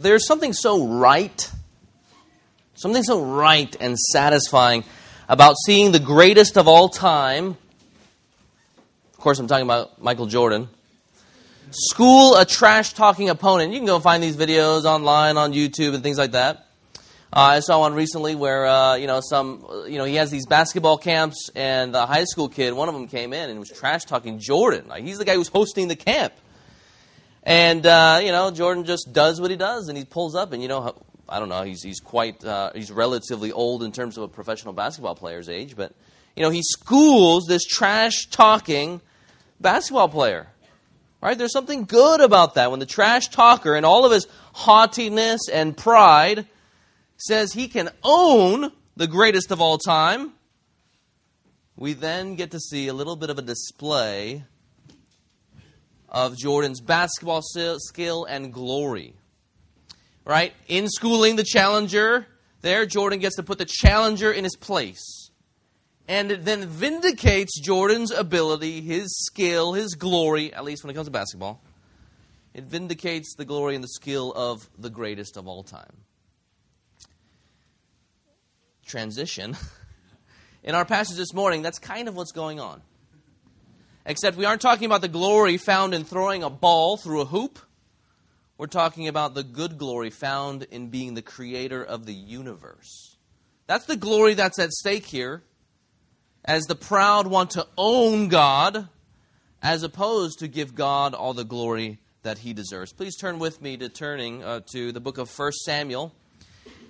there's something so right, something so right and satisfying about seeing the greatest of all time. Of course, I'm talking about Michael Jordan. School a trash talking opponent. You can go find these videos online on YouTube and things like that. Uh, I saw one recently where uh, you know some you know he has these basketball camps and the high school kid one of them came in and was trash talking Jordan. Like he's the guy who's hosting the camp, and uh, you know Jordan just does what he does and he pulls up and you know I don't know he's he's quite uh, he's relatively old in terms of a professional basketball player's age, but you know he schools this trash talking basketball player. Right? There's something good about that when the trash talker and all of his haughtiness and pride says he can own the greatest of all time, we then get to see a little bit of a display of Jordan's basketball skill and glory. Right? In schooling the challenger, there, Jordan gets to put the challenger in his place. And it then vindicates Jordan's ability, his skill, his glory, at least when it comes to basketball. It vindicates the glory and the skill of the greatest of all time transition. In our passage this morning, that's kind of what's going on. Except we aren't talking about the glory found in throwing a ball through a hoop. We're talking about the good glory found in being the creator of the universe. That's the glory that's at stake here, as the proud want to own God, as opposed to give God all the glory that he deserves. Please turn with me to turning uh, to the book of 1 Samuel.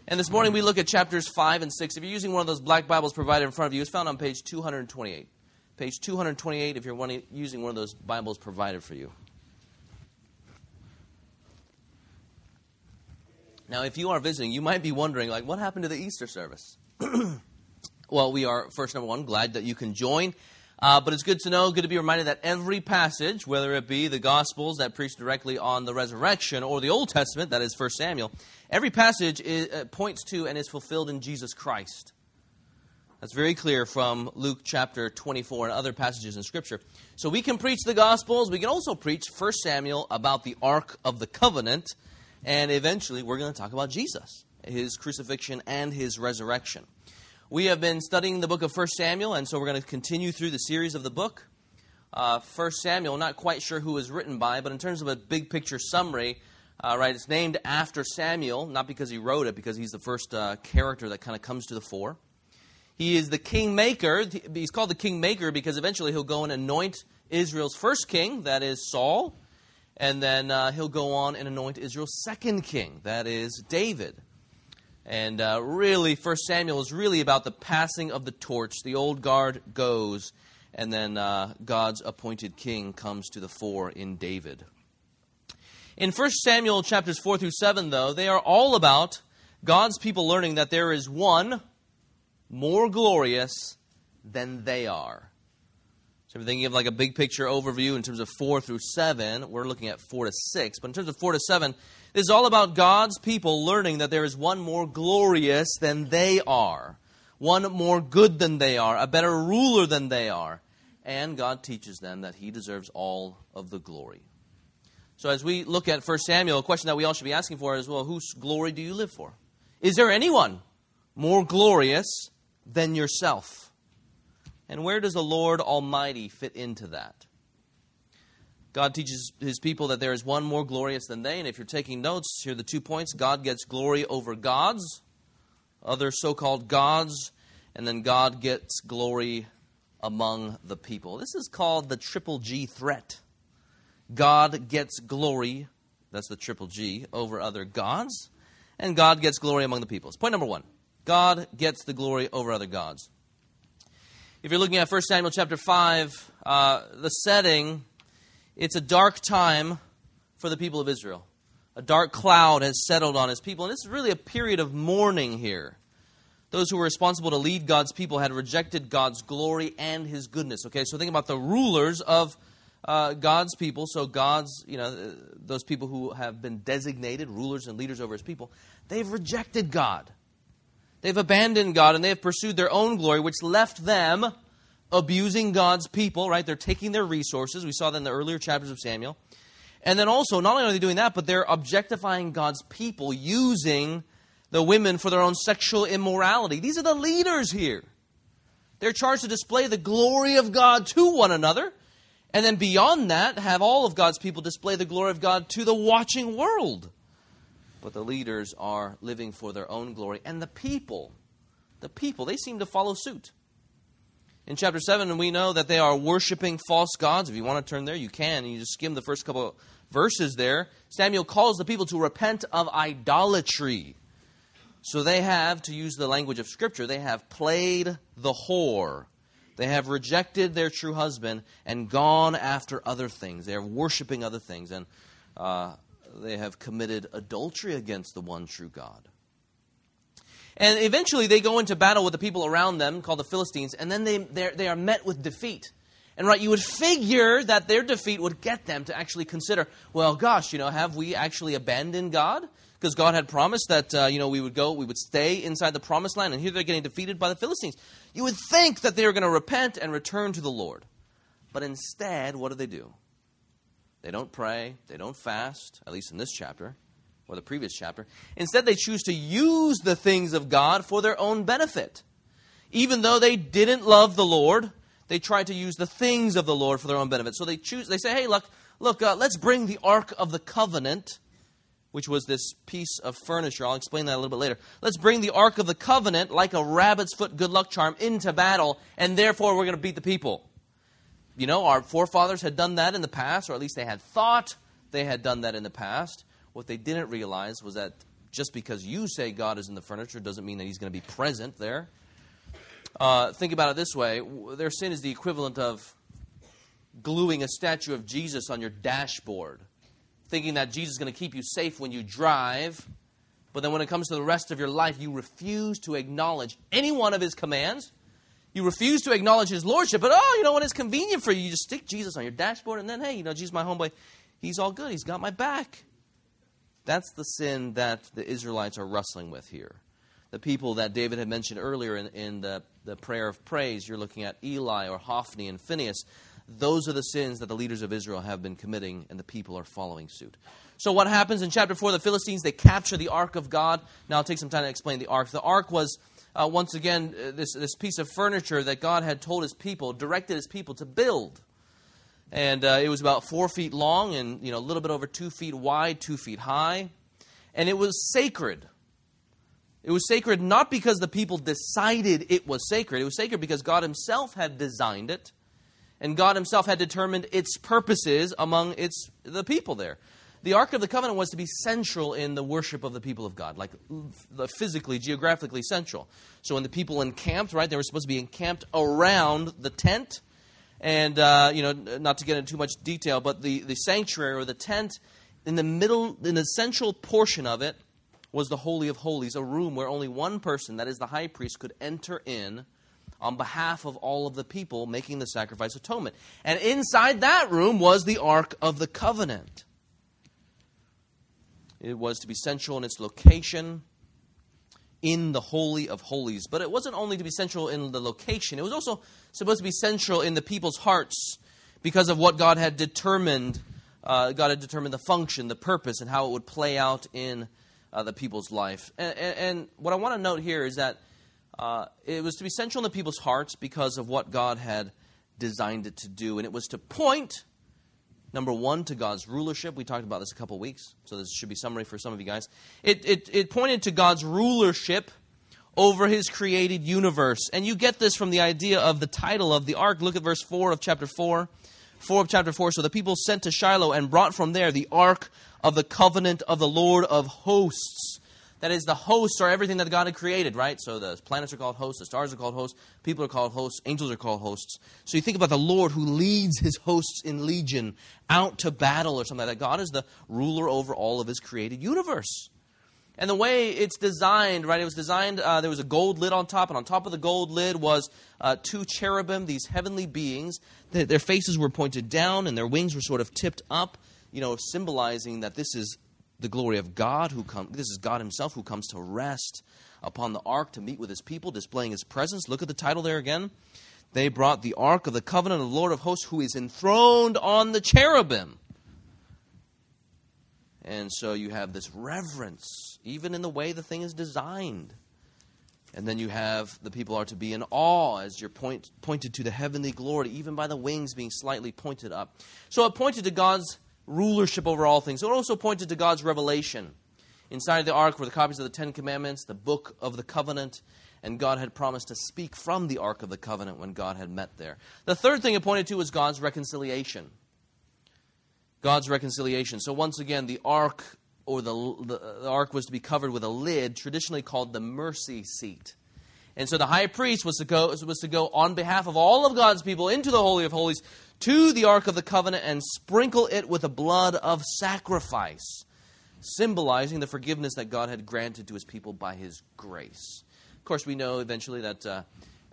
And this morning we look at chapters 5 and 6. If you're using one of those black Bibles provided in front of you, it's found on page 228. Page 228 if you're using one of those Bibles provided for you. Now, if you are visiting, you might be wondering, like, what happened to the Easter service? well, we are, first, number one, glad that you can join. Uh, but it's good to know, good to be reminded that every passage, whether it be the Gospels that preach directly on the resurrection or the Old Testament, that is 1 Samuel, every passage is, uh, points to and is fulfilled in Jesus Christ. That's very clear from Luke chapter 24 and other passages in Scripture. So we can preach the Gospels. We can also preach 1 Samuel about the Ark of the Covenant. And eventually, we're going to talk about Jesus, his crucifixion, and his resurrection. We have been studying the book of 1 Samuel, and so we're going to continue through the series of the book. Uh, 1 Samuel, not quite sure who was written by, but in terms of a big picture summary, uh, right, it's named after Samuel, not because he wrote it, because he's the first uh, character that kind of comes to the fore. He is the kingmaker. He's called the kingmaker because eventually he'll go and anoint Israel's first king, that is Saul, and then uh, he'll go on and anoint Israel's second king, that is David. And uh, really, First Samuel is really about the passing of the torch. The old guard goes, and then uh, God's appointed king comes to the fore in David. In First Samuel chapters 4 through 7, though, they are all about God's people learning that there is one more glorious than they are. So if you're thinking of like a big picture overview in terms of 4 through 7, we're looking at 4 to 6. But in terms of 4 to 7, this is all about God's people learning that there is one more glorious than they are, one more good than they are, a better ruler than they are. And God teaches them that He deserves all of the glory. So, as we look at 1 Samuel, a question that we all should be asking for is well, whose glory do you live for? Is there anyone more glorious than yourself? And where does the Lord Almighty fit into that? God teaches his people that there is one more glorious than they. And if you're taking notes, here are the two points God gets glory over gods, other so called gods, and then God gets glory among the people. This is called the triple G threat. God gets glory, that's the triple G, over other gods, and God gets glory among the peoples. Point number one God gets the glory over other gods. If you're looking at 1 Samuel chapter 5, uh, the setting it's a dark time for the people of Israel. A dark cloud has settled on his people, and this is really a period of mourning here. Those who were responsible to lead God's people had rejected God's glory and his goodness. Okay, so think about the rulers of uh, God's people. So, God's, you know, those people who have been designated rulers and leaders over his people, they've rejected God. They've abandoned God and they have pursued their own glory, which left them abusing God's people, right? They're taking their resources. We saw that in the earlier chapters of Samuel. And then also, not only are they doing that, but they're objectifying God's people using the women for their own sexual immorality. These are the leaders here. They're charged to display the glory of God to one another. And then beyond that, have all of God's people display the glory of God to the watching world. But the leaders are living for their own glory. And the people, the people, they seem to follow suit. In chapter 7, we know that they are worshiping false gods. If you want to turn there, you can. You just skim the first couple verses there. Samuel calls the people to repent of idolatry. So they have, to use the language of Scripture, they have played the whore. They have rejected their true husband and gone after other things. They are worshiping other things, and uh, they have committed adultery against the one true God. And eventually they go into battle with the people around them, called the Philistines, and then they, they are met with defeat. And right, you would figure that their defeat would get them to actually consider, well, gosh, you know, have we actually abandoned God? Because God had promised that, uh, you know, we would go, we would stay inside the promised land, and here they're getting defeated by the Philistines. You would think that they were going to repent and return to the Lord. But instead, what do they do? They don't pray, they don't fast, at least in this chapter or the previous chapter. Instead, they choose to use the things of God for their own benefit. Even though they didn't love the Lord, they tried to use the things of the Lord for their own benefit. So they choose. They say, "Hey, look, look, uh, let's bring the Ark of the Covenant." Which was this piece of furniture. I'll explain that a little bit later. Let's bring the Ark of the Covenant, like a rabbit's foot good luck charm, into battle, and therefore we're going to beat the people. You know, our forefathers had done that in the past, or at least they had thought they had done that in the past. What they didn't realize was that just because you say God is in the furniture doesn't mean that He's going to be present there. Uh, think about it this way their sin is the equivalent of gluing a statue of Jesus on your dashboard, thinking that Jesus is going to keep you safe when you drive. But then when it comes to the rest of your life, you refuse to acknowledge any one of his commands. You refuse to acknowledge his lordship, but oh, you know, when it's convenient for you, you just stick Jesus on your dashboard, and then, hey, you know, Jesus, my homeboy, he's all good. He's got my back. That's the sin that the Israelites are wrestling with here. The people that David had mentioned earlier in, in the, the prayer of praise, you're looking at Eli or Hophni and Phinehas. Those are the sins that the leaders of Israel have been committing, and the people are following suit. So, what happens in chapter 4? The Philistines, they capture the ark of God. Now, I'll take some time to explain the ark. The ark was, uh, once again, uh, this, this piece of furniture that God had told his people, directed his people to build and uh, it was about four feet long and you know a little bit over two feet wide, two feet high, and it was sacred. It was sacred not because the people decided it was sacred. It was sacred because God Himself had designed it, and God Himself had determined its purposes among its the people there. The Ark of the Covenant was to be central in the worship of the people of God, like physically, geographically central. So when the people encamped, right, they were supposed to be encamped around the tent and, uh, you know, not to get into too much detail, but the, the sanctuary or the tent, in the middle, in the central portion of it, was the Holy of Holies, a room where only one person, that is the high priest, could enter in on behalf of all of the people making the sacrifice atonement. And inside that room was the Ark of the Covenant. It was to be central in its location in the Holy of Holies. But it wasn't only to be central in the location, it was also supposed to be central in the people's hearts because of what God had determined. Uh, God had determined the function, the purpose, and how it would play out in uh, the people's life. And, and, and, what I want to note here is that uh, it was to be central in the people's hearts because of what God had designed it to do. And it was to point Number one, to God's rulership. We talked about this a couple weeks, so this should be summary for some of you guys. It, it, it pointed to God's rulership over his created universe. And you get this from the idea of the title of the ark. Look at verse 4 of chapter 4. 4 of chapter 4. So the people sent to Shiloh and brought from there the ark of the covenant of the Lord of hosts. That is, the hosts are everything that God had created, right? So the planets are called hosts, the stars are called hosts, people are called hosts, angels are called hosts. So you think about the Lord who leads his hosts in legion out to battle or something like that. God is the ruler over all of his created universe. And the way it's designed, right? It was designed, uh, there was a gold lid on top, and on top of the gold lid was uh, two cherubim, these heavenly beings. Their faces were pointed down, and their wings were sort of tipped up, you know, symbolizing that this is the glory of God who comes. This is God Himself who comes to rest upon the ark to meet with His people, displaying His presence. Look at the title there again. They brought the ark of the covenant of the Lord of hosts, who is enthroned on the cherubim. And so you have this reverence, even in the way the thing is designed. And then you have the people are to be in awe as you're point, pointed to the heavenly glory, even by the wings being slightly pointed up. So it pointed to God's rulership over all things. It also pointed to God's revelation. Inside the ark were the copies of the Ten Commandments, the book of the covenant, and God had promised to speak from the ark of the covenant when God had met there. The third thing it pointed to was God's reconciliation. God's reconciliation. So once again, the ark or the, the, the ark was to be covered with a lid, traditionally called the mercy seat. And so the high priest was to go was to go on behalf of all of God's people into the holy of holies to the ark of the covenant and sprinkle it with the blood of sacrifice, symbolizing the forgiveness that God had granted to his people by his grace. Of course, we know eventually that uh,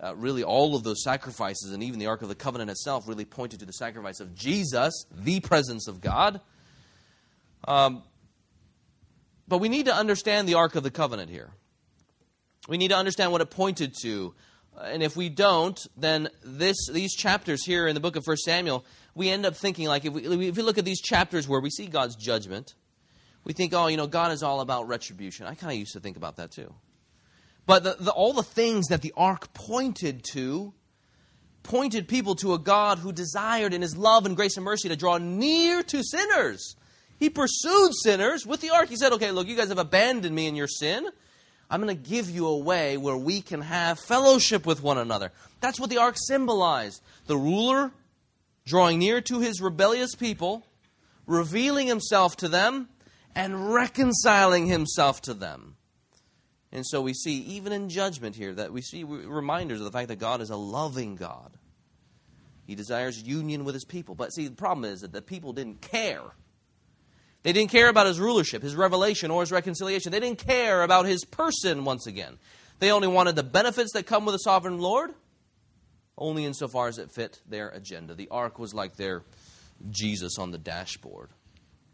uh, really all of those sacrifices and even the ark of the covenant itself really pointed to the sacrifice of Jesus, the presence of God. Um, but we need to understand the Ark of the Covenant here. We need to understand what it pointed to. And if we don't, then this, these chapters here in the book of First Samuel, we end up thinking like if we, if we look at these chapters where we see God's judgment, we think, oh, you know, God is all about retribution. I kind of used to think about that too. But the, the, all the things that the ark pointed to pointed people to a God who desired in his love and grace and mercy to draw near to sinners he pursued sinners with the ark. He said, okay, look, you guys have abandoned me in your sin. I'm going to give you a way where we can have fellowship with one another. That's what the ark symbolized. The ruler drawing near to his rebellious people, revealing himself to them, and reconciling himself to them. And so we see, even in judgment here, that we see reminders of the fact that God is a loving God. He desires union with his people. But see, the problem is that the people didn't care they didn't care about his rulership, his revelation, or his reconciliation. They didn't care about his person once again. They only wanted the benefits that come with a sovereign Lord, only insofar as it fit their agenda. The ark was like their Jesus on the dashboard.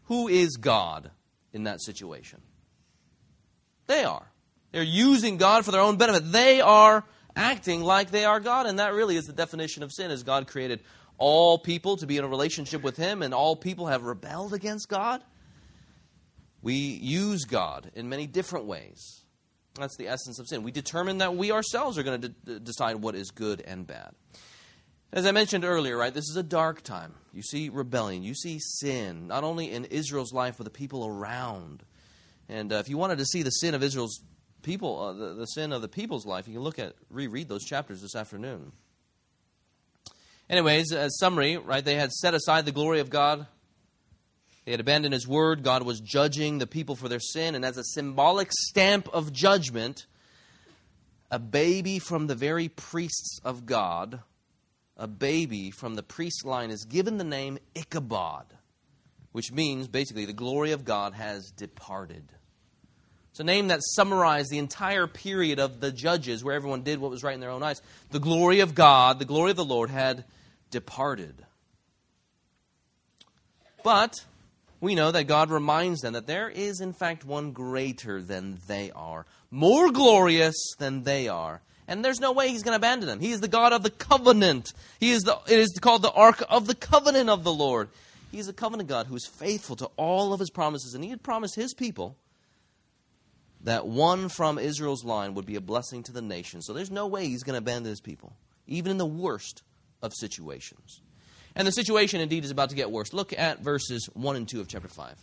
Who is God in that situation? They are. They're using God for their own benefit. They are acting like they are God, and that really is the definition of sin. As God created all people to be in a relationship with Him, and all people have rebelled against God. We use God in many different ways. That's the essence of sin. We determine that we ourselves are going to de- decide what is good and bad. As I mentioned earlier, right, this is a dark time. You see rebellion, you see sin, not only in Israel's life, but the people around. And uh, if you wanted to see the sin of Israel's people, uh, the, the sin of the people's life, you can look at, reread those chapters this afternoon. Anyways, as summary, right, they had set aside the glory of God they had abandoned his word. God was judging the people for their sin. And as a symbolic stamp of judgment, a baby from the very priests of God, a baby from the priest line, is given the name Ichabod, which means basically the glory of God has departed. It's a name that summarized the entire period of the judges where everyone did what was right in their own eyes. The glory of God, the glory of the Lord had departed. But we know that God reminds them that there is, in fact, one greater than they are, more glorious than they are. And there's no way he's going to abandon them. He is the God of the covenant. He is the, it is called the Ark of the covenant of the Lord. He is a covenant God who is faithful to all of his promises. And he had promised his people that one from Israel's line would be a blessing to the nation. So there's no way he's going to abandon his people, even in the worst of situations. And the situation indeed is about to get worse. Look at verses 1 and 2 of chapter 5.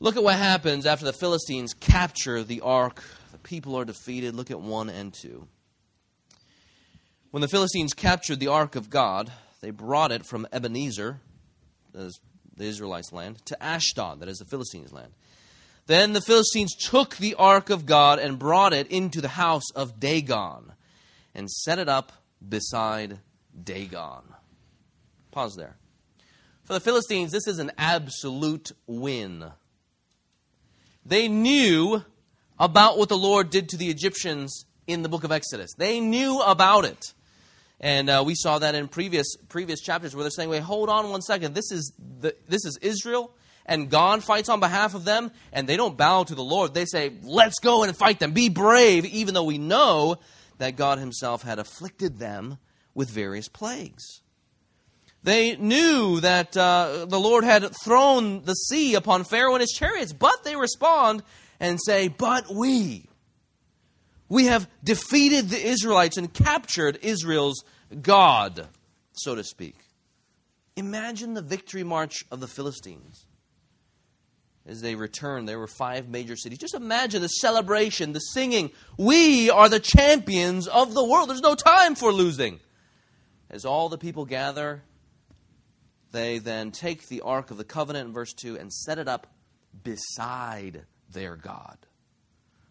Look at what happens after the Philistines capture the ark. The people are defeated. Look at 1 and 2. When the Philistines captured the ark of God, they brought it from Ebenezer, that is the Israelites' land, to Ashdod, that is the Philistines' land. Then the Philistines took the ark of God and brought it into the house of Dagon and set it up beside Dagon. Pause there. For the Philistines, this is an absolute win. They knew about what the Lord did to the Egyptians in the book of Exodus. They knew about it. And uh, we saw that in previous previous chapters where they're saying, "Wait, hold on one second. This is the, this is Israel, and God fights on behalf of them, and they don't bow to the Lord. They say, "Let's go and fight them. Be brave," even though we know that God Himself had afflicted them with various plagues. They knew that uh, the Lord had thrown the sea upon Pharaoh and his chariots, but they respond and say, But we, we have defeated the Israelites and captured Israel's God, so to speak. Imagine the victory march of the Philistines as they returned. There were five major cities. Just imagine the celebration, the singing. We are the champions of the world. There's no time for losing. As all the people gather, they then take the Ark of the Covenant in verse 2 and set it up beside their God.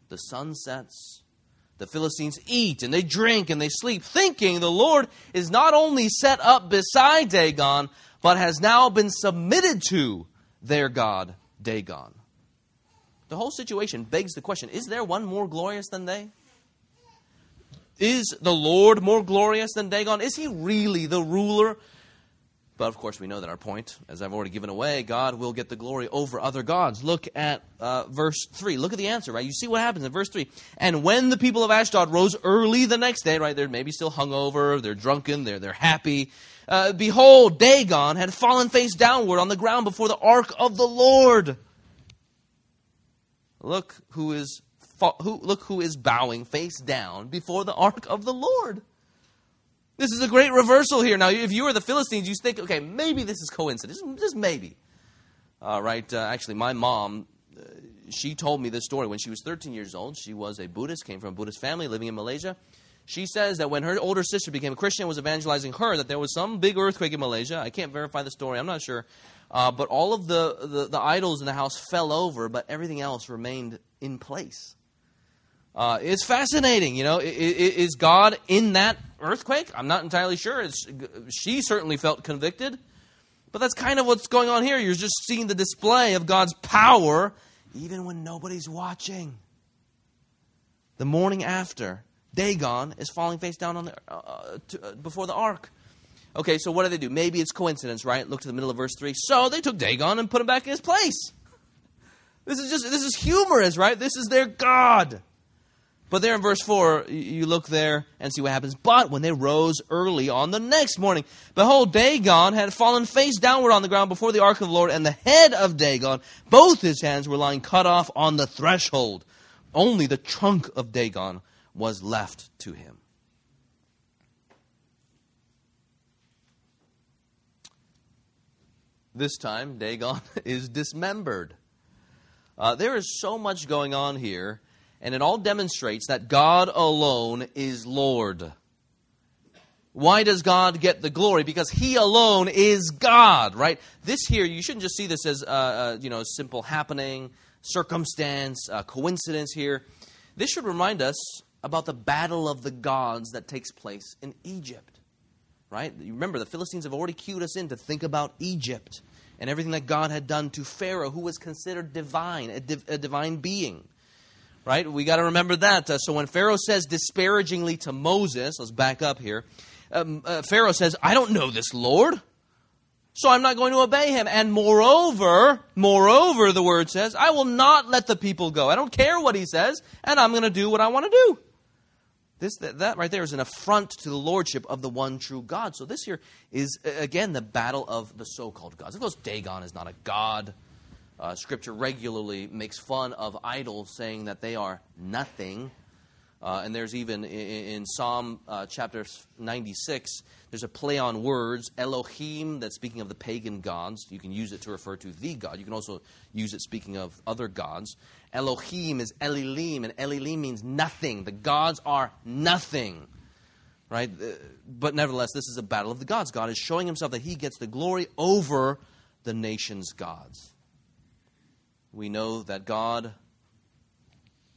The sun sets, the Philistines eat and they drink and they sleep, thinking the Lord is not only set up beside Dagon, but has now been submitted to their God, Dagon. The whole situation begs the question is there one more glorious than they? Is the Lord more glorious than Dagon? Is he really the ruler but of course, we know that our point, as I've already given away, God will get the glory over other gods. Look at uh, verse 3. Look at the answer, right? You see what happens in verse 3. And when the people of Ashdod rose early the next day, right, they're maybe still hungover, they're drunken, they're, they're happy. Uh, behold, Dagon had fallen face downward on the ground before the ark of the Lord. Look who is, who, look who is bowing face down before the ark of the Lord. This is a great reversal here. Now, if you were the Philistines, you think, okay, maybe this is coincidence. Just maybe. Uh, right? Uh, actually, my mom, uh, she told me this story when she was 13 years old. She was a Buddhist, came from a Buddhist family living in Malaysia. She says that when her older sister became a Christian, was evangelizing her, that there was some big earthquake in Malaysia. I can't verify the story. I'm not sure. Uh, but all of the, the, the idols in the house fell over, but everything else remained in place. Uh, it's fascinating, you know. Is God in that earthquake? I'm not entirely sure. It's, she certainly felt convicted. But that's kind of what's going on here. You're just seeing the display of God's power even when nobody's watching. The morning after, Dagon is falling face down on the, uh, uh to, uh, before the ark. Okay, so what do they do? Maybe it's coincidence, right? Look to the middle of verse 3. So they took Dagon and put him back in his place. This is just this is humorous, right? This is their God. But there in verse 4, you look there and see what happens. But when they rose early on the next morning, behold, Dagon had fallen face downward on the ground before the ark of the Lord, and the head of Dagon, both his hands were lying cut off on the threshold. Only the trunk of Dagon was left to him. This time, Dagon is dismembered. Uh, there is so much going on here and it all demonstrates that God alone is Lord. Why does God get the glory? Because He alone is God, right? This here, you shouldn't just see this as, uh, uh, you know, simple happening, circumstance, uh, coincidence here. This should remind us about the battle of the gods that takes place in Egypt, right? You remember, the Philistines have already cued us in to think about Egypt and everything that God had done to Pharaoh, who was considered divine, a, div- a divine being right? We got to remember that. Uh, so when Pharaoh says disparagingly to Moses, let's back up here. Um, uh, Pharaoh says, I don't know this Lord, so I'm not going to obey him. And moreover, moreover, the word says, I will not let the people go. I don't care what he says, and I'm going to do what I want to do. This, that, that right there is an affront to the lordship of the one true God. So this here is, again, the battle of the so called gods. Of course, Dagon is not a god. Uh, scripture regularly makes fun of idols, saying that they are nothing. Uh, and there's even in, in Psalm uh, chapter 96, there's a play on words, Elohim, that's speaking of the pagan gods. You can use it to refer to the God. You can also use it speaking of other gods. Elohim is Elilim, and Elilim means nothing. The gods are nothing. Right? Uh, but nevertheless, this is a battle of the gods. God is showing himself that he gets the glory over the nation's gods we know that God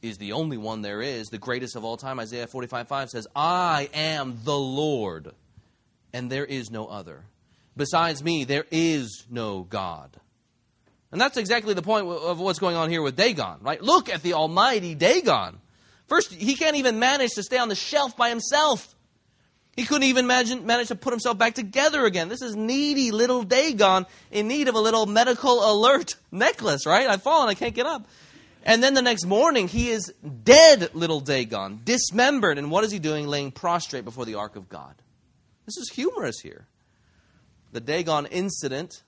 is the only one there is, the greatest of all time. Isaiah 45 5 says, I am the Lord, and there is no other. Besides me, there is no God. And that's exactly the point of what's going on here with Dagon, right? Look at the almighty Dagon. First, he can't even manage to stay on the shelf by himself. He couldn't even imagine, manage to put himself back together again. This is needy little Dagon in need of a little medical alert necklace, right? I've fallen, I can't get up. And then the next morning, he is dead, little Dagon, dismembered. And what is he doing? Laying prostrate before the ark of God. This is humorous here. The Dagon incident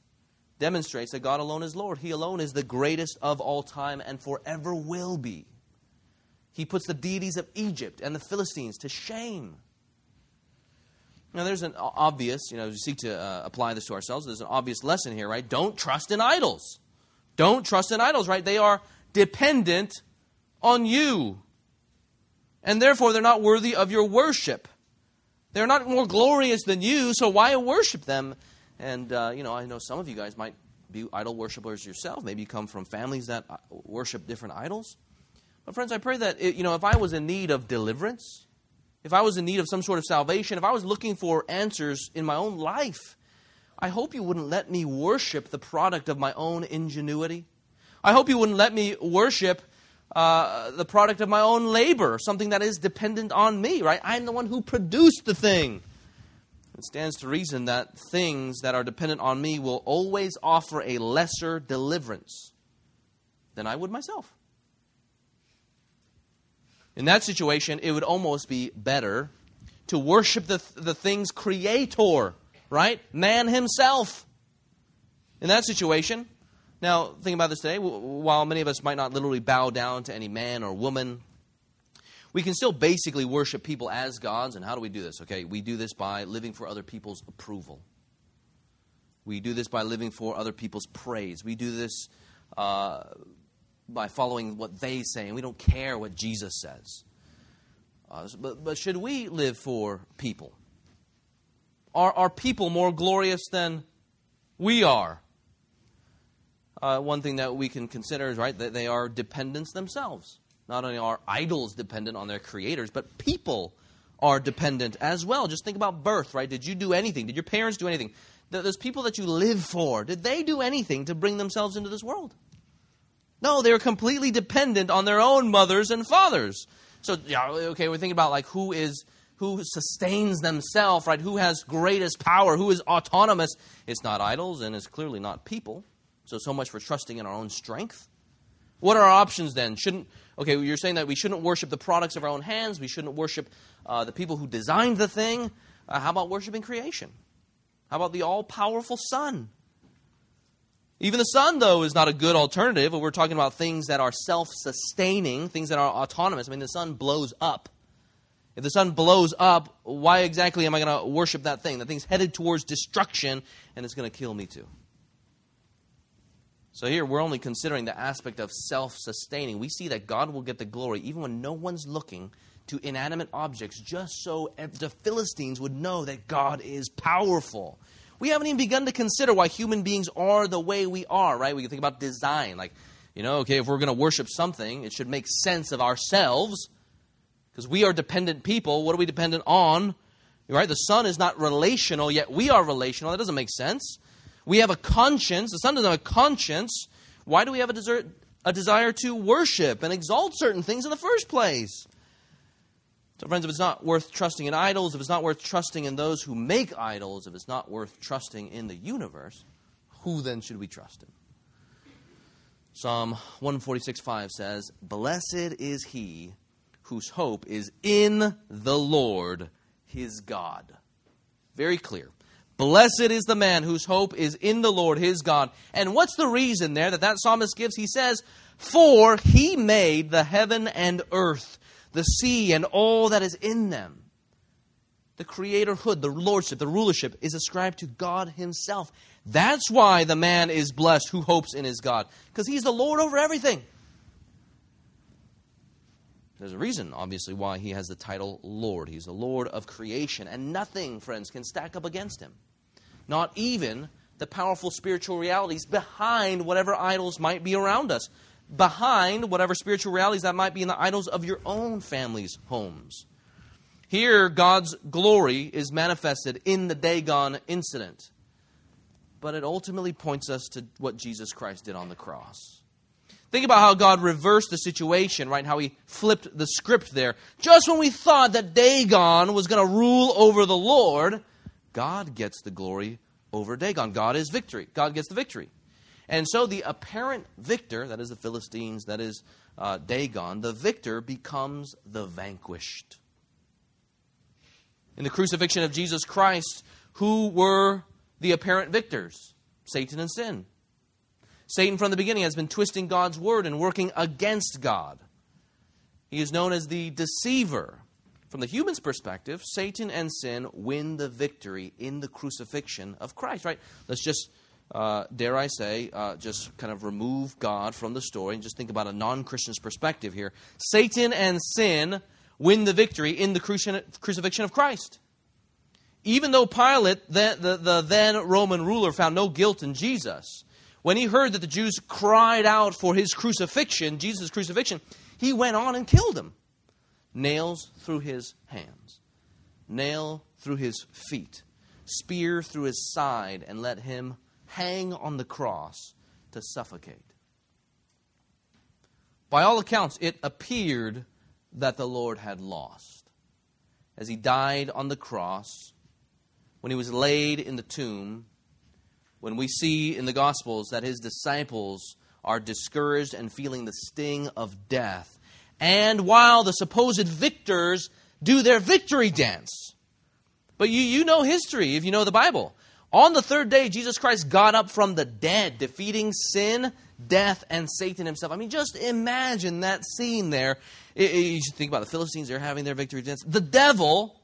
demonstrates that God alone is Lord. He alone is the greatest of all time and forever will be. He puts the deities of Egypt and the Philistines to shame. Now, there's an obvious, you know, as we seek to uh, apply this to ourselves, there's an obvious lesson here, right? Don't trust in idols. Don't trust in idols, right? They are dependent on you. And therefore, they're not worthy of your worship. They're not more glorious than you, so why worship them? And, uh, you know, I know some of you guys might be idol worshippers yourself. Maybe you come from families that uh, worship different idols. But, friends, I pray that, you know, if I was in need of deliverance, if I was in need of some sort of salvation, if I was looking for answers in my own life, I hope you wouldn't let me worship the product of my own ingenuity. I hope you wouldn't let me worship uh, the product of my own labor, something that is dependent on me, right? I'm the one who produced the thing. It stands to reason that things that are dependent on me will always offer a lesser deliverance than I would myself. In that situation, it would almost be better to worship the, the thing's creator, right? Man himself. In that situation, now think about this today, while many of us might not literally bow down to any man or woman, we can still basically worship people as gods. And how do we do this? Okay, we do this by living for other people's approval. We do this by living for other people's praise. We do this uh, by following what they say, and we don't care what Jesus says. Uh, but, but should we live for people? Are, are people more glorious than we are? Uh, one thing that we can consider is right that they are dependents themselves. Not only are idols dependent on their creators, but people are dependent as well. Just think about birth, right? Did you do anything? Did your parents do anything? Those people that you live for, did they do anything to bring themselves into this world? No, they're completely dependent on their own mothers and fathers. So, yeah, okay, we're thinking about like who is who sustains themselves, right? Who has greatest power? Who is autonomous? It's not idols, and it's clearly not people. So, so much for trusting in our own strength. What are our options then? Shouldn't okay? You're saying that we shouldn't worship the products of our own hands. We shouldn't worship uh, the people who designed the thing. Uh, how about worshiping creation? How about the all-powerful Sun? Even the sun, though, is not a good alternative. We're talking about things that are self sustaining, things that are autonomous. I mean, the sun blows up. If the sun blows up, why exactly am I going to worship that thing? That thing's headed towards destruction, and it's going to kill me too. So here we're only considering the aspect of self sustaining. We see that God will get the glory even when no one's looking to inanimate objects, just so the Philistines would know that God is powerful. We haven't even begun to consider why human beings are the way we are, right? We can think about design. Like, you know, okay, if we're going to worship something, it should make sense of ourselves because we are dependent people. What are we dependent on? Right? The sun is not relational, yet we are relational. That doesn't make sense. We have a conscience. The sun doesn't have a conscience. Why do we have a, desert, a desire to worship and exalt certain things in the first place? So, friends, if it's not worth trusting in idols, if it's not worth trusting in those who make idols, if it's not worth trusting in the universe, who then should we trust in? Psalm 146 5 says, Blessed is he whose hope is in the Lord his God. Very clear. Blessed is the man whose hope is in the Lord his God. And what's the reason there that that psalmist gives? He says, For he made the heaven and earth the sea and all that is in them. The creatorhood, the lordship, the rulership is ascribed to God Himself. That's why the man is blessed who hopes in his God, because he's the Lord over everything. There's a reason, obviously, why he has the title Lord. He's the Lord of creation, and nothing, friends, can stack up against him. Not even the powerful spiritual realities behind whatever idols might be around us behind whatever spiritual realities that might be in the idols of your own family's homes. Here, God's glory is manifested in the Dagon incident, but it ultimately points us to what Jesus Christ did on the cross. Think about how God reversed the situation, right? How he flipped the script there. Just when we thought that Dagon was going to rule over the Lord, God gets the glory over Dagon. God is victory. God gets the victory. And so the apparent victor, that is the Philistines, that is uh, Dagon, the victor becomes the vanquished. In the crucifixion of Jesus Christ, who were the apparent victors Satan and sin. Satan, from the beginning, has been twisting God's word and working against God. He is known as the deceiver. From the human's perspective, Satan and sin win the victory in the crucifixion of Christ, right? Let's just, uh, dare I say, uh, just kind of remove God from the story and just think about a non Christian's perspective here. Satan and sin win the victory in the crucifixion of Christ. Even though Pilate, the, the, the then Roman ruler, found no guilt in Jesus, when he heard that the Jews cried out for his crucifixion, Jesus' crucifixion, he went on and killed him. Nails through his hands, nail through his feet, spear through his side, and let him hang on the cross to suffocate. By all accounts, it appeared that the Lord had lost. As he died on the cross, when he was laid in the tomb, when we see in the Gospels that his disciples are discouraged and feeling the sting of death, and while the supposed victors do their victory dance. But you, you know history if you know the Bible. On the third day, Jesus Christ got up from the dead, defeating sin, death, and Satan himself. I mean, just imagine that scene there. You should think about the Philistines, they're having their victory dance. The devil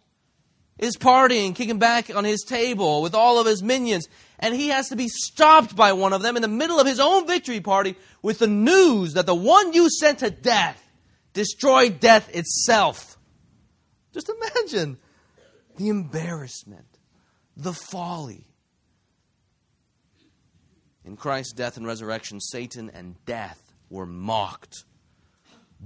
is partying, kicking back on his table with all of his minions, and he has to be stopped by one of them in the middle of his own victory party with the news that the one you sent to death destroyed death itself. Just imagine the embarrassment, the folly. In Christ's death and resurrection, Satan and death were mocked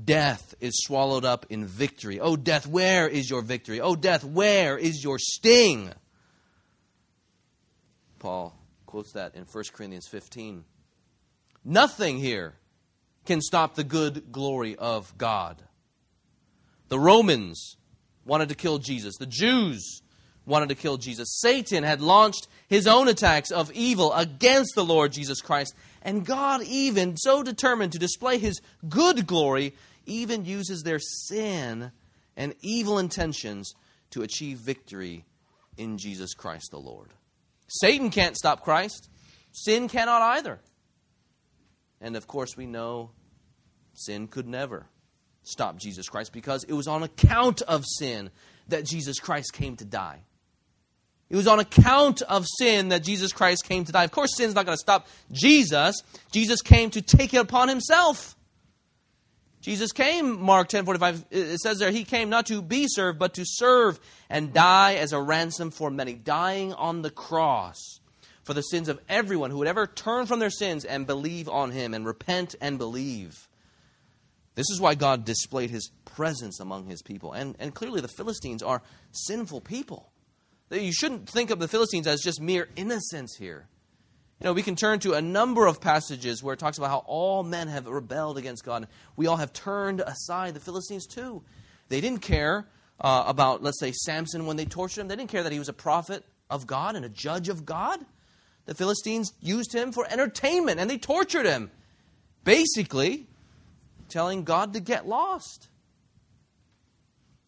Death is swallowed up in victory. Oh, death, where is your victory? Oh, death, where is your sting? Paul quotes that in 1 Corinthians 15. Nothing here can stop the good glory of God. The Romans wanted to kill Jesus, the Jews wanted to kill Jesus. Satan had launched his own attacks of evil against the Lord Jesus Christ. And God, even so determined to display his good glory, even uses their sin and evil intentions to achieve victory in Jesus Christ the Lord. Satan can't stop Christ, sin cannot either. And of course, we know sin could never stop Jesus Christ because it was on account of sin that Jesus Christ came to die. It was on account of sin that Jesus Christ came to die. Of course, sin's not going to stop Jesus. Jesus came to take it upon himself. Jesus came, Mark 10 45, it says there, he came not to be served, but to serve and die as a ransom for many, dying on the cross for the sins of everyone who would ever turn from their sins and believe on him and repent and believe. This is why God displayed his presence among his people. And, and clearly, the Philistines are sinful people. You shouldn't think of the Philistines as just mere innocents here. You know, we can turn to a number of passages where it talks about how all men have rebelled against God. We all have turned aside. The Philistines, too. They didn't care uh, about, let's say, Samson when they tortured him. They didn't care that he was a prophet of God and a judge of God. The Philistines used him for entertainment and they tortured him. Basically, telling God to get lost.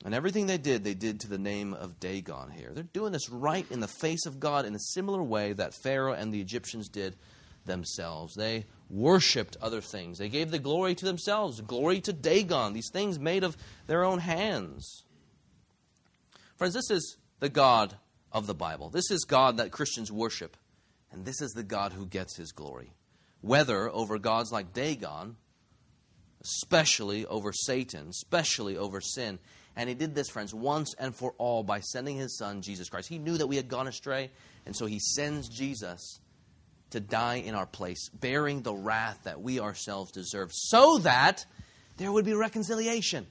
And everything they did, they did to the name of Dagon here. They're doing this right in the face of God in a similar way that Pharaoh and the Egyptians did themselves. They worshiped other things. They gave the glory to themselves, glory to Dagon, these things made of their own hands. Friends, this is the God of the Bible. This is God that Christians worship. And this is the God who gets his glory. Whether over gods like Dagon, especially over Satan, especially over sin, and he did this, friends, once and for all by sending his son, Jesus Christ. He knew that we had gone astray, and so he sends Jesus to die in our place, bearing the wrath that we ourselves deserve, so that there would be reconciliation,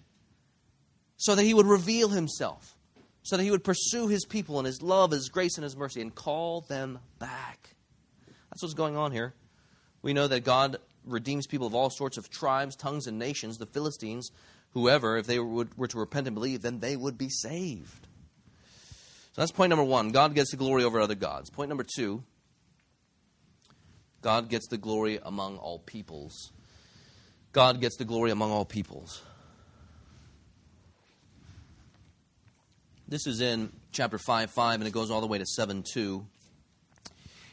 so that he would reveal himself, so that he would pursue his people in his love, his grace, and his mercy, and call them back. That's what's going on here. We know that God redeems people of all sorts of tribes, tongues, and nations. The Philistines whoever, if they were to repent and believe, then they would be saved. So that's point number one. God gets the glory over other gods. Point number two God gets the glory among all peoples. God gets the glory among all peoples. This is in chapter 5 5, and it goes all the way to 7 2.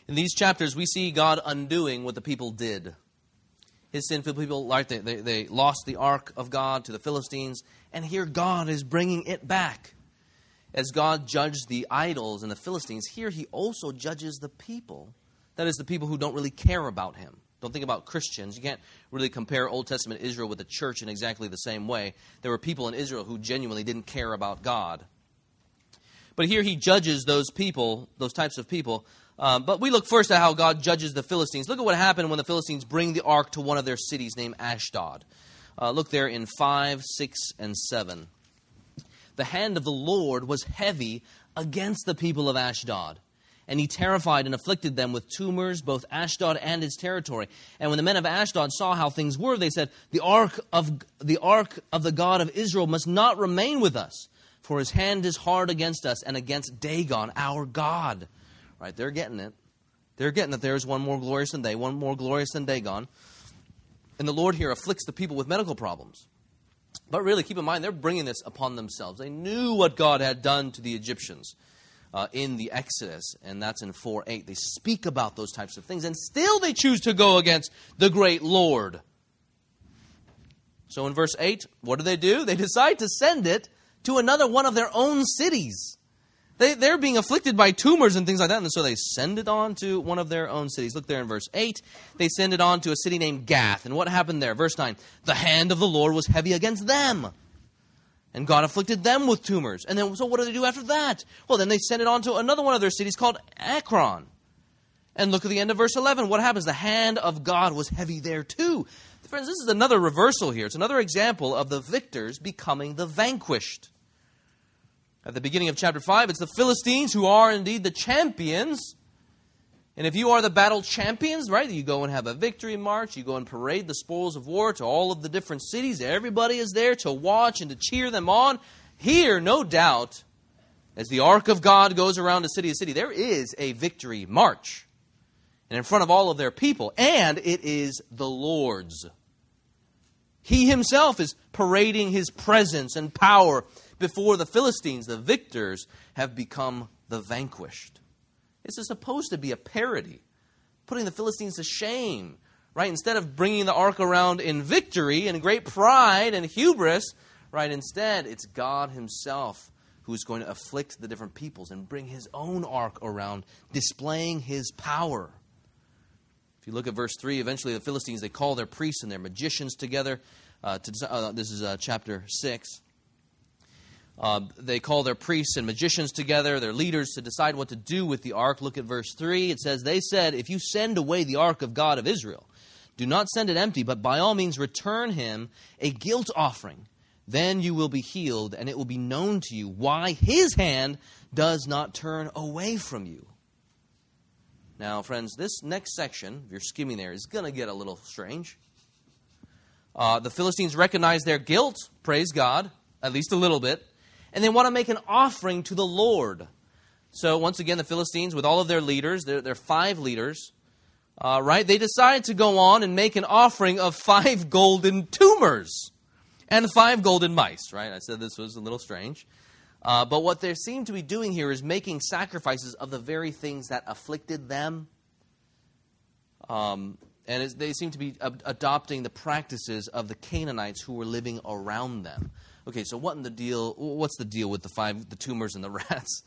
In these chapters, we see God undoing what the people did. His sinful people, like they, they, they lost the ark of God to the Philistines, and here God is bringing it back. As God judged the idols and the Philistines, here he also judges the people. That is, the people who don't really care about him. Don't think about Christians. You can't really compare Old Testament Israel with the church in exactly the same way. There were people in Israel who genuinely didn't care about God. But here he judges those people, those types of people. Um, but we look first at how God judges the Philistines. Look at what happened when the Philistines bring the ark to one of their cities named Ashdod. Uh, look there in 5, 6, and 7. The hand of the Lord was heavy against the people of Ashdod and he terrified and afflicted them with tumors, both Ashdod and its territory. And when the men of Ashdod saw how things were, they said, The ark of the ark of the God of Israel must not remain with us, for his hand is hard against us and against Dagon, our God. Right? They're getting it. They're getting that there's one more glorious than they, one more glorious than Dagon. And the Lord here afflicts the people with medical problems. But really, keep in mind, they're bringing this upon themselves. They knew what God had done to the Egyptians uh, in the Exodus, and that's in 4 8. They speak about those types of things, and still they choose to go against the great Lord. So in verse 8, what do they do? They decide to send it to another one of their own cities. They, they're being afflicted by tumors and things like that, and so they send it on to one of their own cities. Look there in verse 8. They send it on to a city named Gath. And what happened there? Verse 9 The hand of the Lord was heavy against them and God afflicted them with tumors. And then, so what do they do after that? Well, then they send it on to another one of their cities called Ekron. And look at the end of verse 11. What happens? The hand of God was heavy there too. Friends, this is another reversal here. It's another example of the victors becoming the vanquished. At the beginning of chapter 5, it's the Philistines who are indeed the champions and if you are the battle champions, right, you go and have a victory march, you go and parade the spoils of war to all of the different cities. Everybody is there to watch and to cheer them on. Here, no doubt, as the ark of God goes around a city to city, there is a victory march. And in front of all of their people, and it is the Lord's. He himself is parading his presence and power before the Philistines. The victors have become the vanquished. This is supposed to be a parody, putting the Philistines to shame, right? Instead of bringing the ark around in victory and great pride and hubris, right? Instead, it's God Himself who is going to afflict the different peoples and bring His own ark around, displaying His power. If you look at verse 3, eventually the Philistines, they call their priests and their magicians together. Uh, to, uh, this is uh, chapter 6. Uh, they call their priests and magicians together, their leaders, to decide what to do with the ark. Look at verse 3. It says, They said, If you send away the ark of God of Israel, do not send it empty, but by all means return him a guilt offering. Then you will be healed, and it will be known to you why his hand does not turn away from you. Now, friends, this next section, if you're skimming there, is going to get a little strange. Uh, the Philistines recognize their guilt, praise God, at least a little bit and they want to make an offering to the Lord. So, once again, the Philistines, with all of their leaders, their, their five leaders, uh, right, they decide to go on and make an offering of five golden tumors and five golden mice, right? I said this was a little strange. Uh, but what they seem to be doing here is making sacrifices of the very things that afflicted them. Um, and they seem to be ad- adopting the practices of the Canaanites who were living around them. Okay, so what in the deal? What's the deal with the five, the tumors and the rats?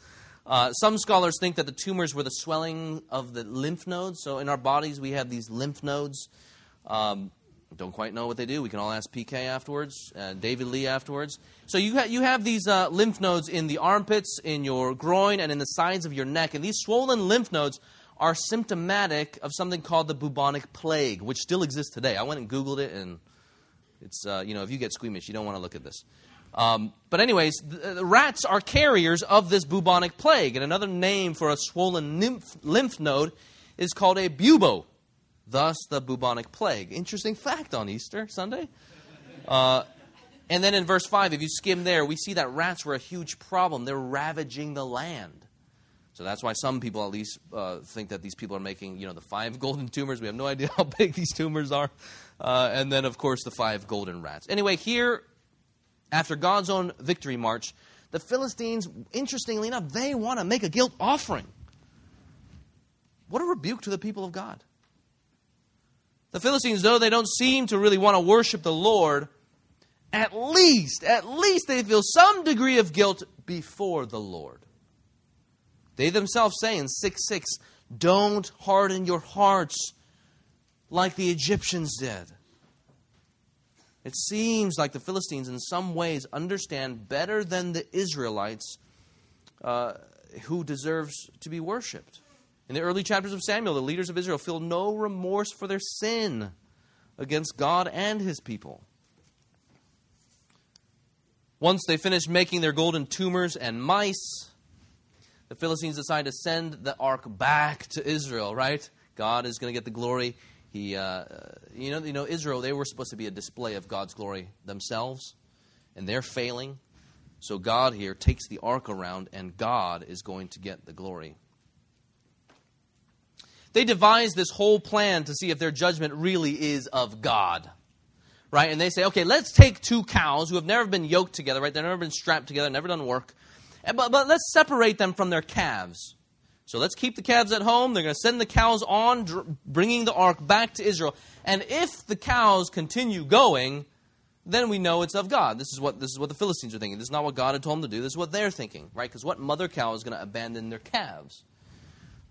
Uh, some scholars think that the tumors were the swelling of the lymph nodes. So in our bodies, we have these lymph nodes. Um, don't quite know what they do. We can all ask PK afterwards, uh, David Lee afterwards. So you, ha- you have these uh, lymph nodes in the armpits, in your groin, and in the sides of your neck. And these swollen lymph nodes are symptomatic of something called the bubonic plague, which still exists today. I went and Googled it, and it's, uh, you know, if you get squeamish, you don't want to look at this. Um, but, anyways, the, the, rats are carriers of this bubonic plague. And another name for a swollen lymph, lymph node is called a bubo, thus the bubonic plague. Interesting fact on Easter Sunday. Uh, and then in verse 5, if you skim there, we see that rats were a huge problem. They're ravaging the land. So that's why some people at least uh, think that these people are making, you know, the five golden tumors. We have no idea how big these tumors are. Uh, and then, of course, the five golden rats. Anyway, here, after God's own victory march, the Philistines, interestingly enough, they want to make a guilt offering. what a rebuke to the people of God. The Philistines, though they don't seem to really want to worship the Lord, at least, at least they feel some degree of guilt before the Lord. They themselves say in 6 6, don't harden your hearts like the Egyptians did. It seems like the Philistines, in some ways, understand better than the Israelites uh, who deserves to be worshipped. In the early chapters of Samuel, the leaders of Israel feel no remorse for their sin against God and his people. Once they finish making their golden tumors and mice, the Philistines decide to send the ark back to Israel, right? God is going to get the glory. He, uh, you know, you know, Israel, they were supposed to be a display of God's glory themselves, and they're failing. So God here takes the ark around, and God is going to get the glory. They devise this whole plan to see if their judgment really is of God. Right? And they say, okay, let's take two cows who have never been yoked together, right? They've never been strapped together, never done work. But, but let's separate them from their calves. So let's keep the calves at home. They're going to send the cows on, bringing the ark back to Israel. And if the cows continue going, then we know it's of God. This is what this is what the Philistines are thinking. This is not what God had told them to do. This is what they're thinking, right? Because what mother cow is going to abandon their calves?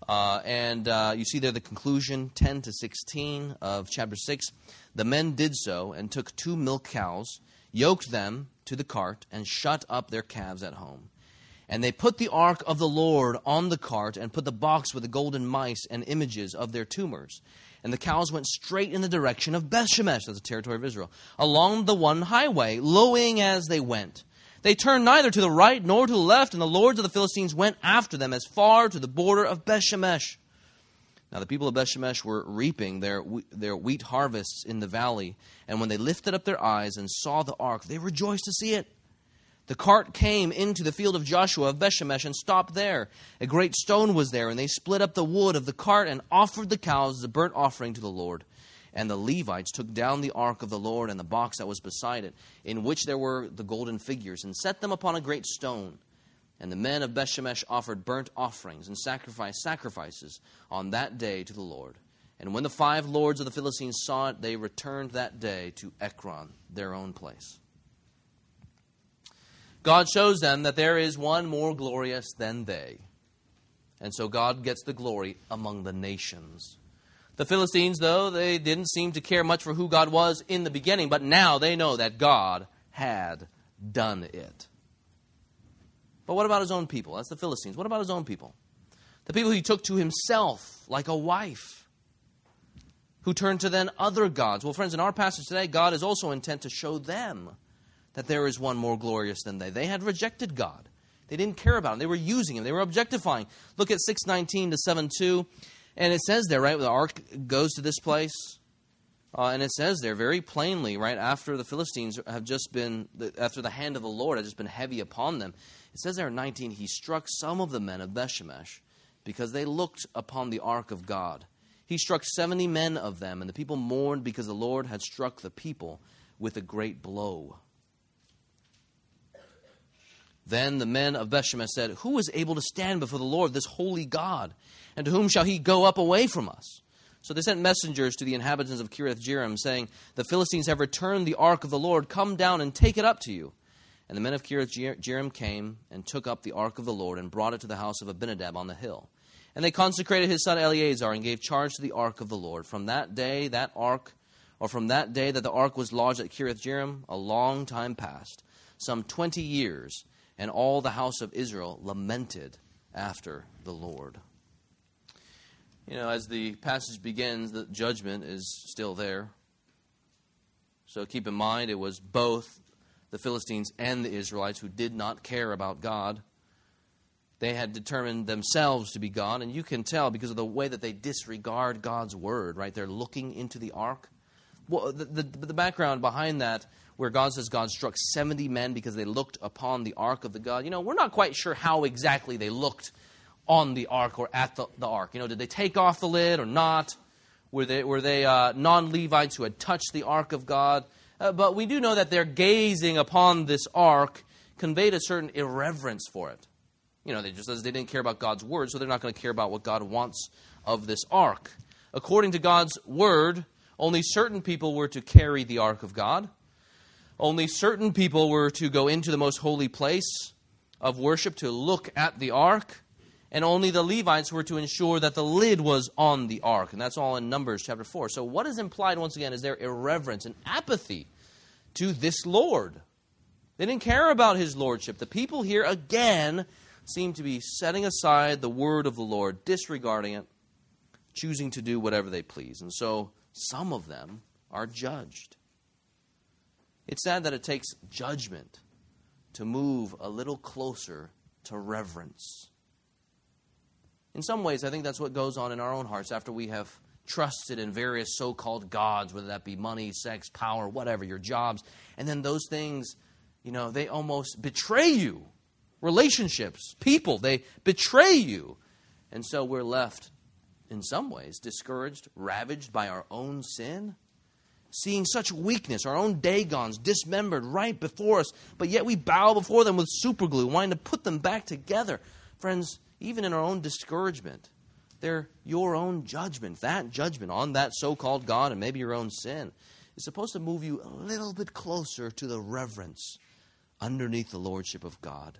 Uh, and uh, you see there the conclusion, 10 to 16 of chapter 6. The men did so and took two milk cows, yoked them to the cart, and shut up their calves at home. And they put the ark of the Lord on the cart and put the box with the golden mice and images of their tumors. And the cows went straight in the direction of Bethshemesh, that's the territory of Israel, along the one highway, lowing as they went. They turned neither to the right nor to the left, and the lords of the Philistines went after them as far to the border of Bethshemesh. Now the people of Bethshemesh were reaping their, their wheat harvests in the valley, and when they lifted up their eyes and saw the ark, they rejoiced to see it. The cart came into the field of Joshua of Bethshemesh and stopped there. A great stone was there, and they split up the wood of the cart and offered the cows as a burnt offering to the Lord. And the Levites took down the ark of the Lord and the box that was beside it, in which there were the golden figures, and set them upon a great stone. And the men of Bethshemesh offered burnt offerings and sacrificed sacrifices on that day to the Lord. And when the five lords of the Philistines saw it, they returned that day to Ekron, their own place. God shows them that there is one more glorious than they. And so God gets the glory among the nations. The Philistines, though, they didn't seem to care much for who God was in the beginning, but now they know that God had done it. But what about his own people? That's the Philistines. What about his own people? The people he took to himself like a wife, who turned to then other gods. Well, friends, in our passage today, God is also intent to show them that there is one more glorious than they. They had rejected God. They didn't care about him. They were using him. They were objectifying. Look at 619 to 72. And it says there, right, the ark goes to this place. Uh, and it says there very plainly, right, after the Philistines have just been, after the hand of the Lord has just been heavy upon them. It says there in 19, he struck some of the men of Bethshemesh because they looked upon the ark of God. He struck 70 men of them, and the people mourned because the Lord had struck the people with a great blow. Then the men of Bethshemesh said, Who is able to stand before the Lord, this holy God? And to whom shall he go up away from us? So they sent messengers to the inhabitants of Kiriath Jearim, saying, The Philistines have returned the ark of the Lord. Come down and take it up to you. And the men of Kiriath Jearim came and took up the ark of the Lord and brought it to the house of Abinadab on the hill. And they consecrated his son Eleazar and gave charge to the ark of the Lord. From that day, that ark, or from that day that the ark was lodged at Kiriath Jearim, a long time passed, some twenty years and all the house of Israel lamented after the Lord. You know, as the passage begins, the judgment is still there. So keep in mind, it was both the Philistines and the Israelites who did not care about God. They had determined themselves to be God, and you can tell because of the way that they disregard God's word, right? They're looking into the ark. Well, the, the, the background behind that where God says God struck 70 men because they looked upon the ark of the God. You know, we're not quite sure how exactly they looked on the ark or at the, the ark. You know, did they take off the lid or not? Were they, were they uh, non Levites who had touched the ark of God? Uh, but we do know that their gazing upon this ark conveyed a certain irreverence for it. You know, they just they didn't care about God's word, so they're not going to care about what God wants of this ark. According to God's word, only certain people were to carry the ark of God. Only certain people were to go into the most holy place of worship to look at the ark. And only the Levites were to ensure that the lid was on the ark. And that's all in Numbers chapter 4. So, what is implied, once again, is their irreverence and apathy to this Lord. They didn't care about his lordship. The people here, again, seem to be setting aside the word of the Lord, disregarding it, choosing to do whatever they please. And so some of them are judged. It's sad that it takes judgment to move a little closer to reverence. In some ways, I think that's what goes on in our own hearts after we have trusted in various so called gods, whether that be money, sex, power, whatever, your jobs. And then those things, you know, they almost betray you. Relationships, people, they betray you. And so we're left, in some ways, discouraged, ravaged by our own sin seeing such weakness, our own Dagons dismembered right before us, but yet we bow before them with superglue, wanting to put them back together. Friends, even in our own discouragement, they're your own judgment. That judgment on that so called God and maybe your own sin is supposed to move you a little bit closer to the reverence underneath the lordship of God.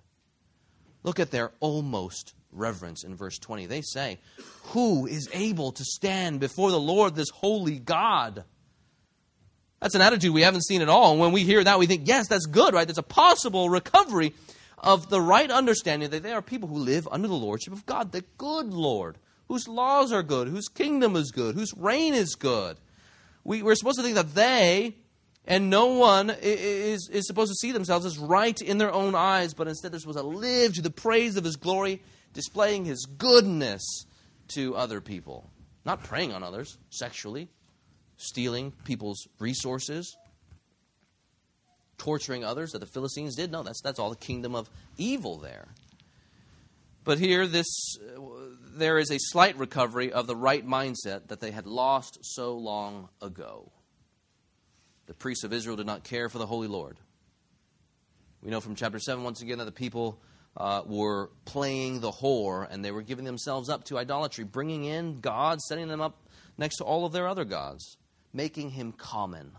Look at their almost reverence in verse 20. They say, Who is able to stand before the Lord, this holy God? That's an attitude we haven't seen at all. And when we hear that, we think, yes, that's good, right? That's a possible recovery of the right understanding that they are people who live under the lordship of God, the good Lord, whose laws are good, whose kingdom is good, whose reign is good. We, we're supposed to think that they and no one is, is supposed to see themselves as right in their own eyes, but instead they're supposed to live to the praise of His glory, displaying His goodness to other people. Not preying on others sexually, stealing people's resources, torturing others that the Philistines did. No, that's, that's all the kingdom of evil there. But here, this, uh, there is a slight recovery of the right mindset that they had lost so long ago. The priests of Israel did not care for the Holy Lord. We know from chapter 7, once again, that the people uh, were playing the whore and they were giving themselves up to idolatry, bringing in gods, setting them up next to all of their other gods making him common.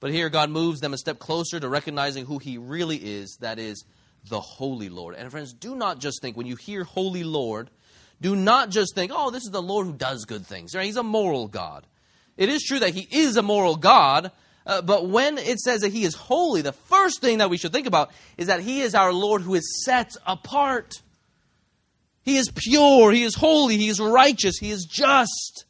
But here, God moves them a step closer to recognizing who he really is that is, the Holy Lord. And friends, do not just think, when you hear Holy Lord, do not just think, oh, this is the Lord who does good things. Right? He's a moral God. It is true that he is a moral God, uh, but when it says that he is holy, the first thing that we should think about is that he is our Lord who is set apart. He is pure, he is holy, he is righteous, he is just.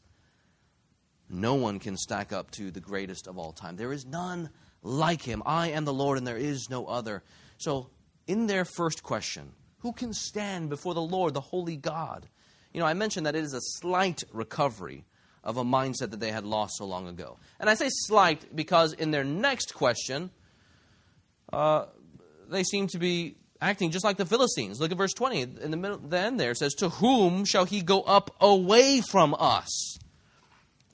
No one can stack up to the greatest of all time. There is none like him. I am the Lord, and there is no other. So, in their first question, who can stand before the Lord, the holy God? You know, I mentioned that it is a slight recovery of a mindset that they had lost so long ago. And I say slight because in their next question, uh, they seem to be acting just like the Philistines. Look at verse 20. In the middle, the end there it says, To whom shall he go up away from us?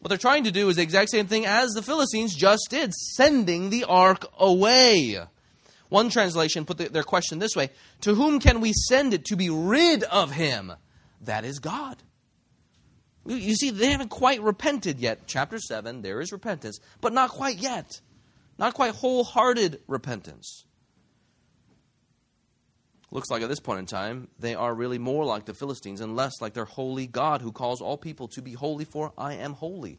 What they're trying to do is the exact same thing as the Philistines just did, sending the ark away. One translation put the, their question this way To whom can we send it to be rid of him? That is God. You see, they haven't quite repented yet. Chapter 7, there is repentance, but not quite yet. Not quite wholehearted repentance. Looks like at this point in time, they are really more like the Philistines and less like their holy God who calls all people to be holy, for I am holy.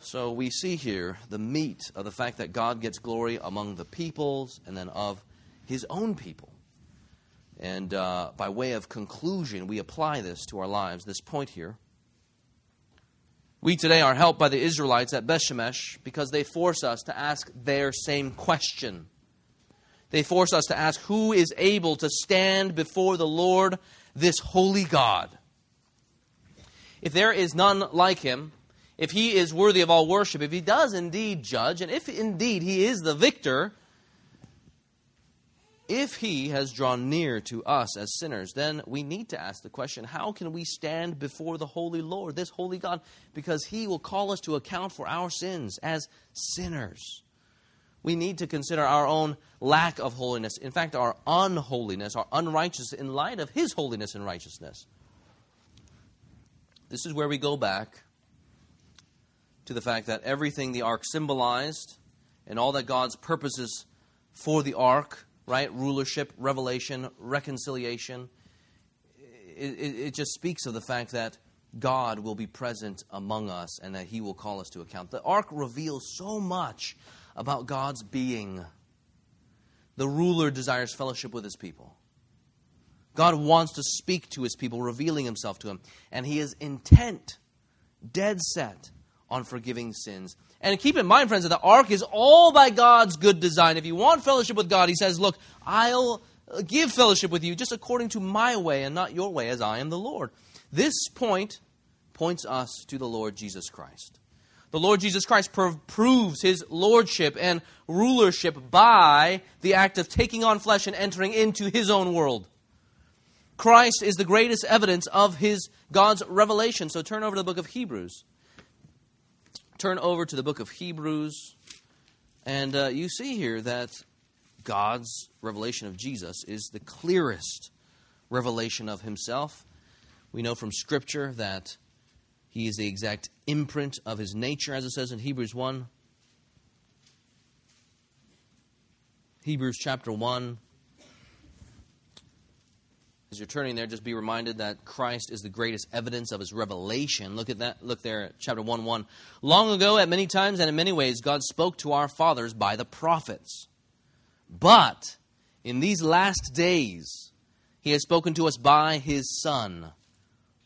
So we see here the meat of the fact that God gets glory among the peoples and then of his own people. And uh, by way of conclusion, we apply this to our lives, this point here. We today are helped by the Israelites at Bethshemesh because they force us to ask their same question they force us to ask who is able to stand before the Lord, this holy God? If there is none like him, if he is worthy of all worship, if he does indeed judge, and if indeed he is the victor, if he has drawn near to us as sinners, then we need to ask the question how can we stand before the holy Lord, this holy God? Because he will call us to account for our sins as sinners we need to consider our own lack of holiness. In fact, our unholiness, our unrighteousness, in light of His holiness and righteousness. This is where we go back to the fact that everything the ark symbolized and all that God's purposes for the ark, right? Rulership, revelation, reconciliation. It, it, it, just speaks of the fact that God will be present among us and that he will call us to account. The ark reveals so much about God's being. The ruler desires fellowship with his people. God wants to speak to his people, revealing himself to him. And he is intent, dead set on forgiving sins. And keep in mind, friends, that the ark is all by God's good design. If you want fellowship with God, he says, Look, I'll uh, give fellowship with you just according to my way and not your way, as I am the Lord. This point points us to the Lord Jesus Christ. The Lord Jesus Christ proves his lordship and rulership by the act of taking on flesh and entering into his own world. Christ is the greatest evidence of his God's revelation. So turn over to the book of Hebrews. Turn over to the book of Hebrews, and uh, you see here that God's revelation of Jesus is the clearest revelation of himself. We know from Scripture that he is the exact imprint of his nature, as it says in Hebrews 1. Hebrews chapter 1, as you're turning there, just be reminded that Christ is the greatest evidence of his revelation. Look at that. Look there chapter 1 1. Long ago, at many times and in many ways, God spoke to our fathers by the prophets. But in these last days, he has spoken to us by his Son,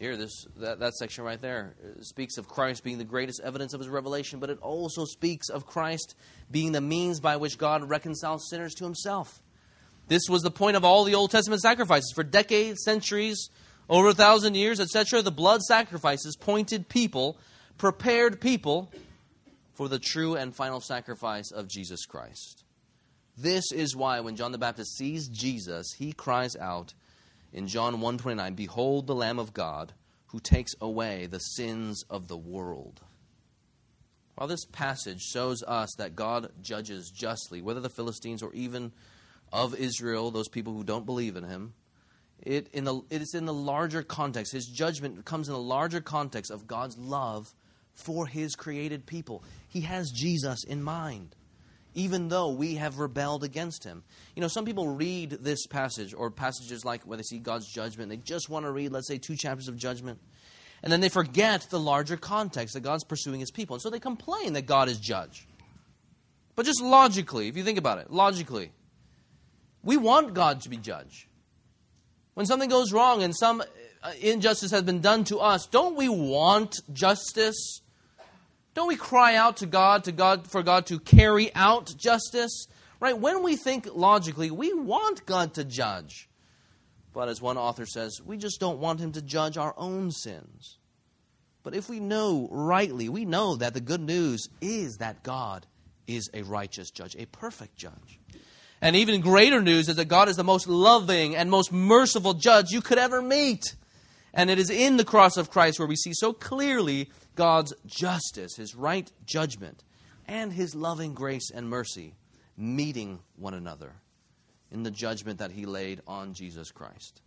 Here, this that, that section right there uh, speaks of Christ being the greatest evidence of his revelation, but it also speaks of Christ being the means by which God reconciles sinners to himself. This was the point of all the Old Testament sacrifices. For decades, centuries, over a thousand years, etc., the blood sacrifices pointed people, prepared people for the true and final sacrifice of Jesus Christ. This is why when John the Baptist sees Jesus, he cries out in John 1:29, "Behold the Lamb of God who takes away the sins of the world." While this passage shows us that God judges justly, whether the Philistines or even of Israel, those people who don't believe in him. It, in the, it is in the larger context. His judgment comes in the larger context of God's love for his created people. He has Jesus in mind, even though we have rebelled against him. You know, some people read this passage or passages like where they see God's judgment, they just want to read, let's say, two chapters of judgment. And then they forget the larger context that God's pursuing his people. And so they complain that God is judge. But just logically, if you think about it, logically, we want God to be judge. When something goes wrong and some injustice has been done to us, don't we want justice? Don't we cry out to God, to God for God to carry out justice? Right? When we think logically, we want God to judge. But as one author says, we just don't want him to judge our own sins. But if we know rightly, we know that the good news is that God is a righteous judge, a perfect judge. And even greater news is that God is the most loving and most merciful judge you could ever meet. And it is in the cross of Christ where we see so clearly God's justice, his right judgment, and his loving grace and mercy meeting one another in the judgment that he laid on Jesus Christ.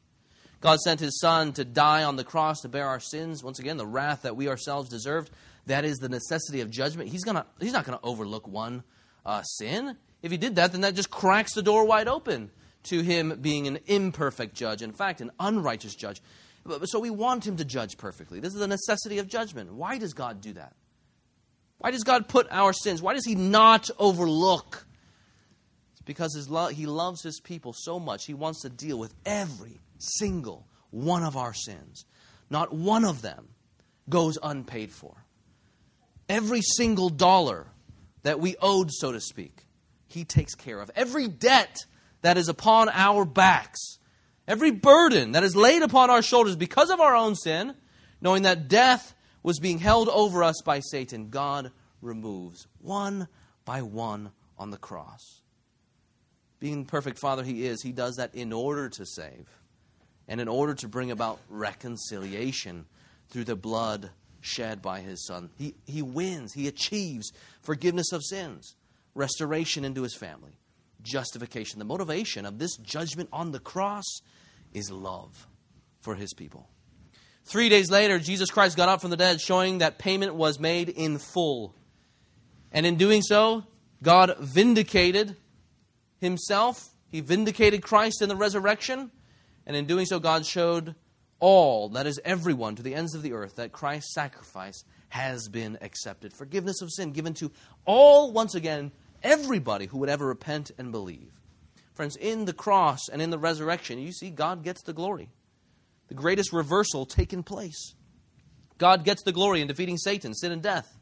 God sent his Son to die on the cross to bear our sins. Once again, the wrath that we ourselves deserved. That is the necessity of judgment. He's, gonna, he's not going to overlook one uh, sin. If he did that, then that just cracks the door wide open to him being an imperfect judge, in fact, an unrighteous judge. So we want him to judge perfectly. This is the necessity of judgment. Why does God do that? Why does God put our sins? Why does he not overlook? It's because lo- he loves his people so much. He wants to deal with every single one of our sins. Not one of them goes unpaid for. Every single dollar that we owed, so to speak, he takes care of. Every debt that is upon our backs, every burden that is laid upon our shoulders because of our own sin, knowing that death was being held over us by Satan, God removes one by one on the cross. Being the perfect Father He is, He does that in order to save and in order to bring about reconciliation through the blood shed by His Son. He, he wins, He achieves forgiveness of sins, restoration into His family, justification. The motivation of this judgment on the cross is love for His people. Three days later, Jesus Christ got up from the dead, showing that payment was made in full. And in doing so, God vindicated himself. He vindicated Christ in the resurrection. And in doing so, God showed all, that is, everyone, to the ends of the earth, that Christ's sacrifice has been accepted. Forgiveness of sin given to all, once again, everybody who would ever repent and believe. Friends, in the cross and in the resurrection, you see, God gets the glory the greatest reversal taking place. God gets the glory in defeating Satan, sin, and death.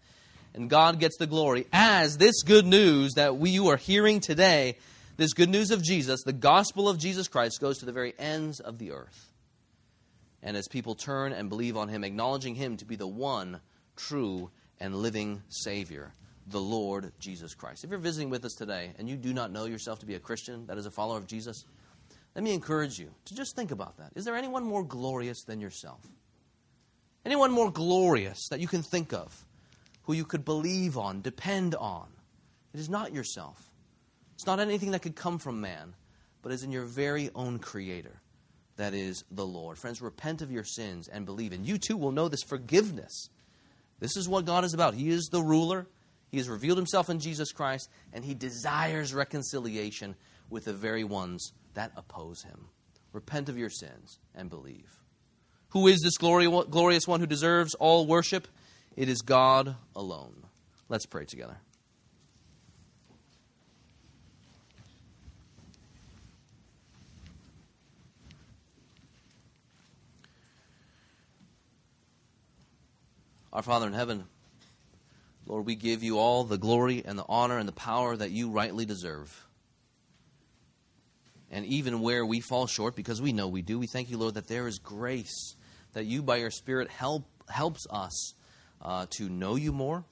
And God gets the glory as this good news that we you are hearing today, this good news of Jesus, the gospel of Jesus Christ, goes to the very ends of the earth. And as people turn and believe on Him, acknowledging Him to be the one true and living Savior, the Lord Jesus Christ. If you're visiting with us today and you do not know yourself to be a Christian, that is a follower of Jesus, let me encourage you to just think about that. Is there anyone more glorious than yourself? Anyone more glorious that you can think of, who you could believe on, depend on? It is not yourself. It's not anything that could come from man, but is in your very own Creator. That is the Lord. Friends, repent of your sins and believe, and you too will know this forgiveness. This is what God is about. He is the ruler. He has revealed himself in Jesus Christ, and he desires reconciliation with the very ones that oppose him. Repent of your sins and believe. Who is this glorious one who deserves all worship? It is God alone. Let's pray together. Our Father in heaven, Lord, we give you all the glory and the honor and the power that you rightly deserve and even where we fall short, because we know we do, we thank you, Lord, that there is grace, that you, by your Spirit, help helps us uh, to know you more,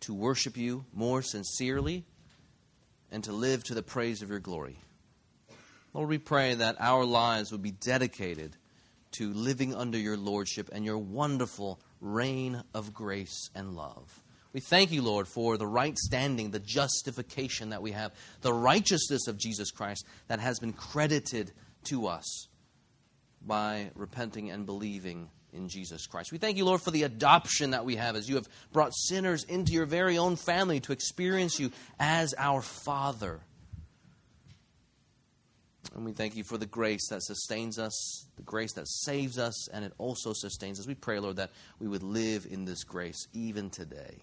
to worship you more sincerely, and to live to the praise of your glory. Lord, we pray that our lives would be dedicated to living under your lordship and your wonderful reign of grace and love. We thank you, Lord, for the right standing, the justification that we have, the righteousness of Jesus Christ that has been credited to us by repenting and believing in Jesus Christ. We thank you, Lord, for the adoption that we have as you have brought sinners into your very own family to experience you as our Father. And we thank you for the grace that sustains us, the grace that saves us, and it also sustains us. We pray, Lord, that we would live in this grace even today.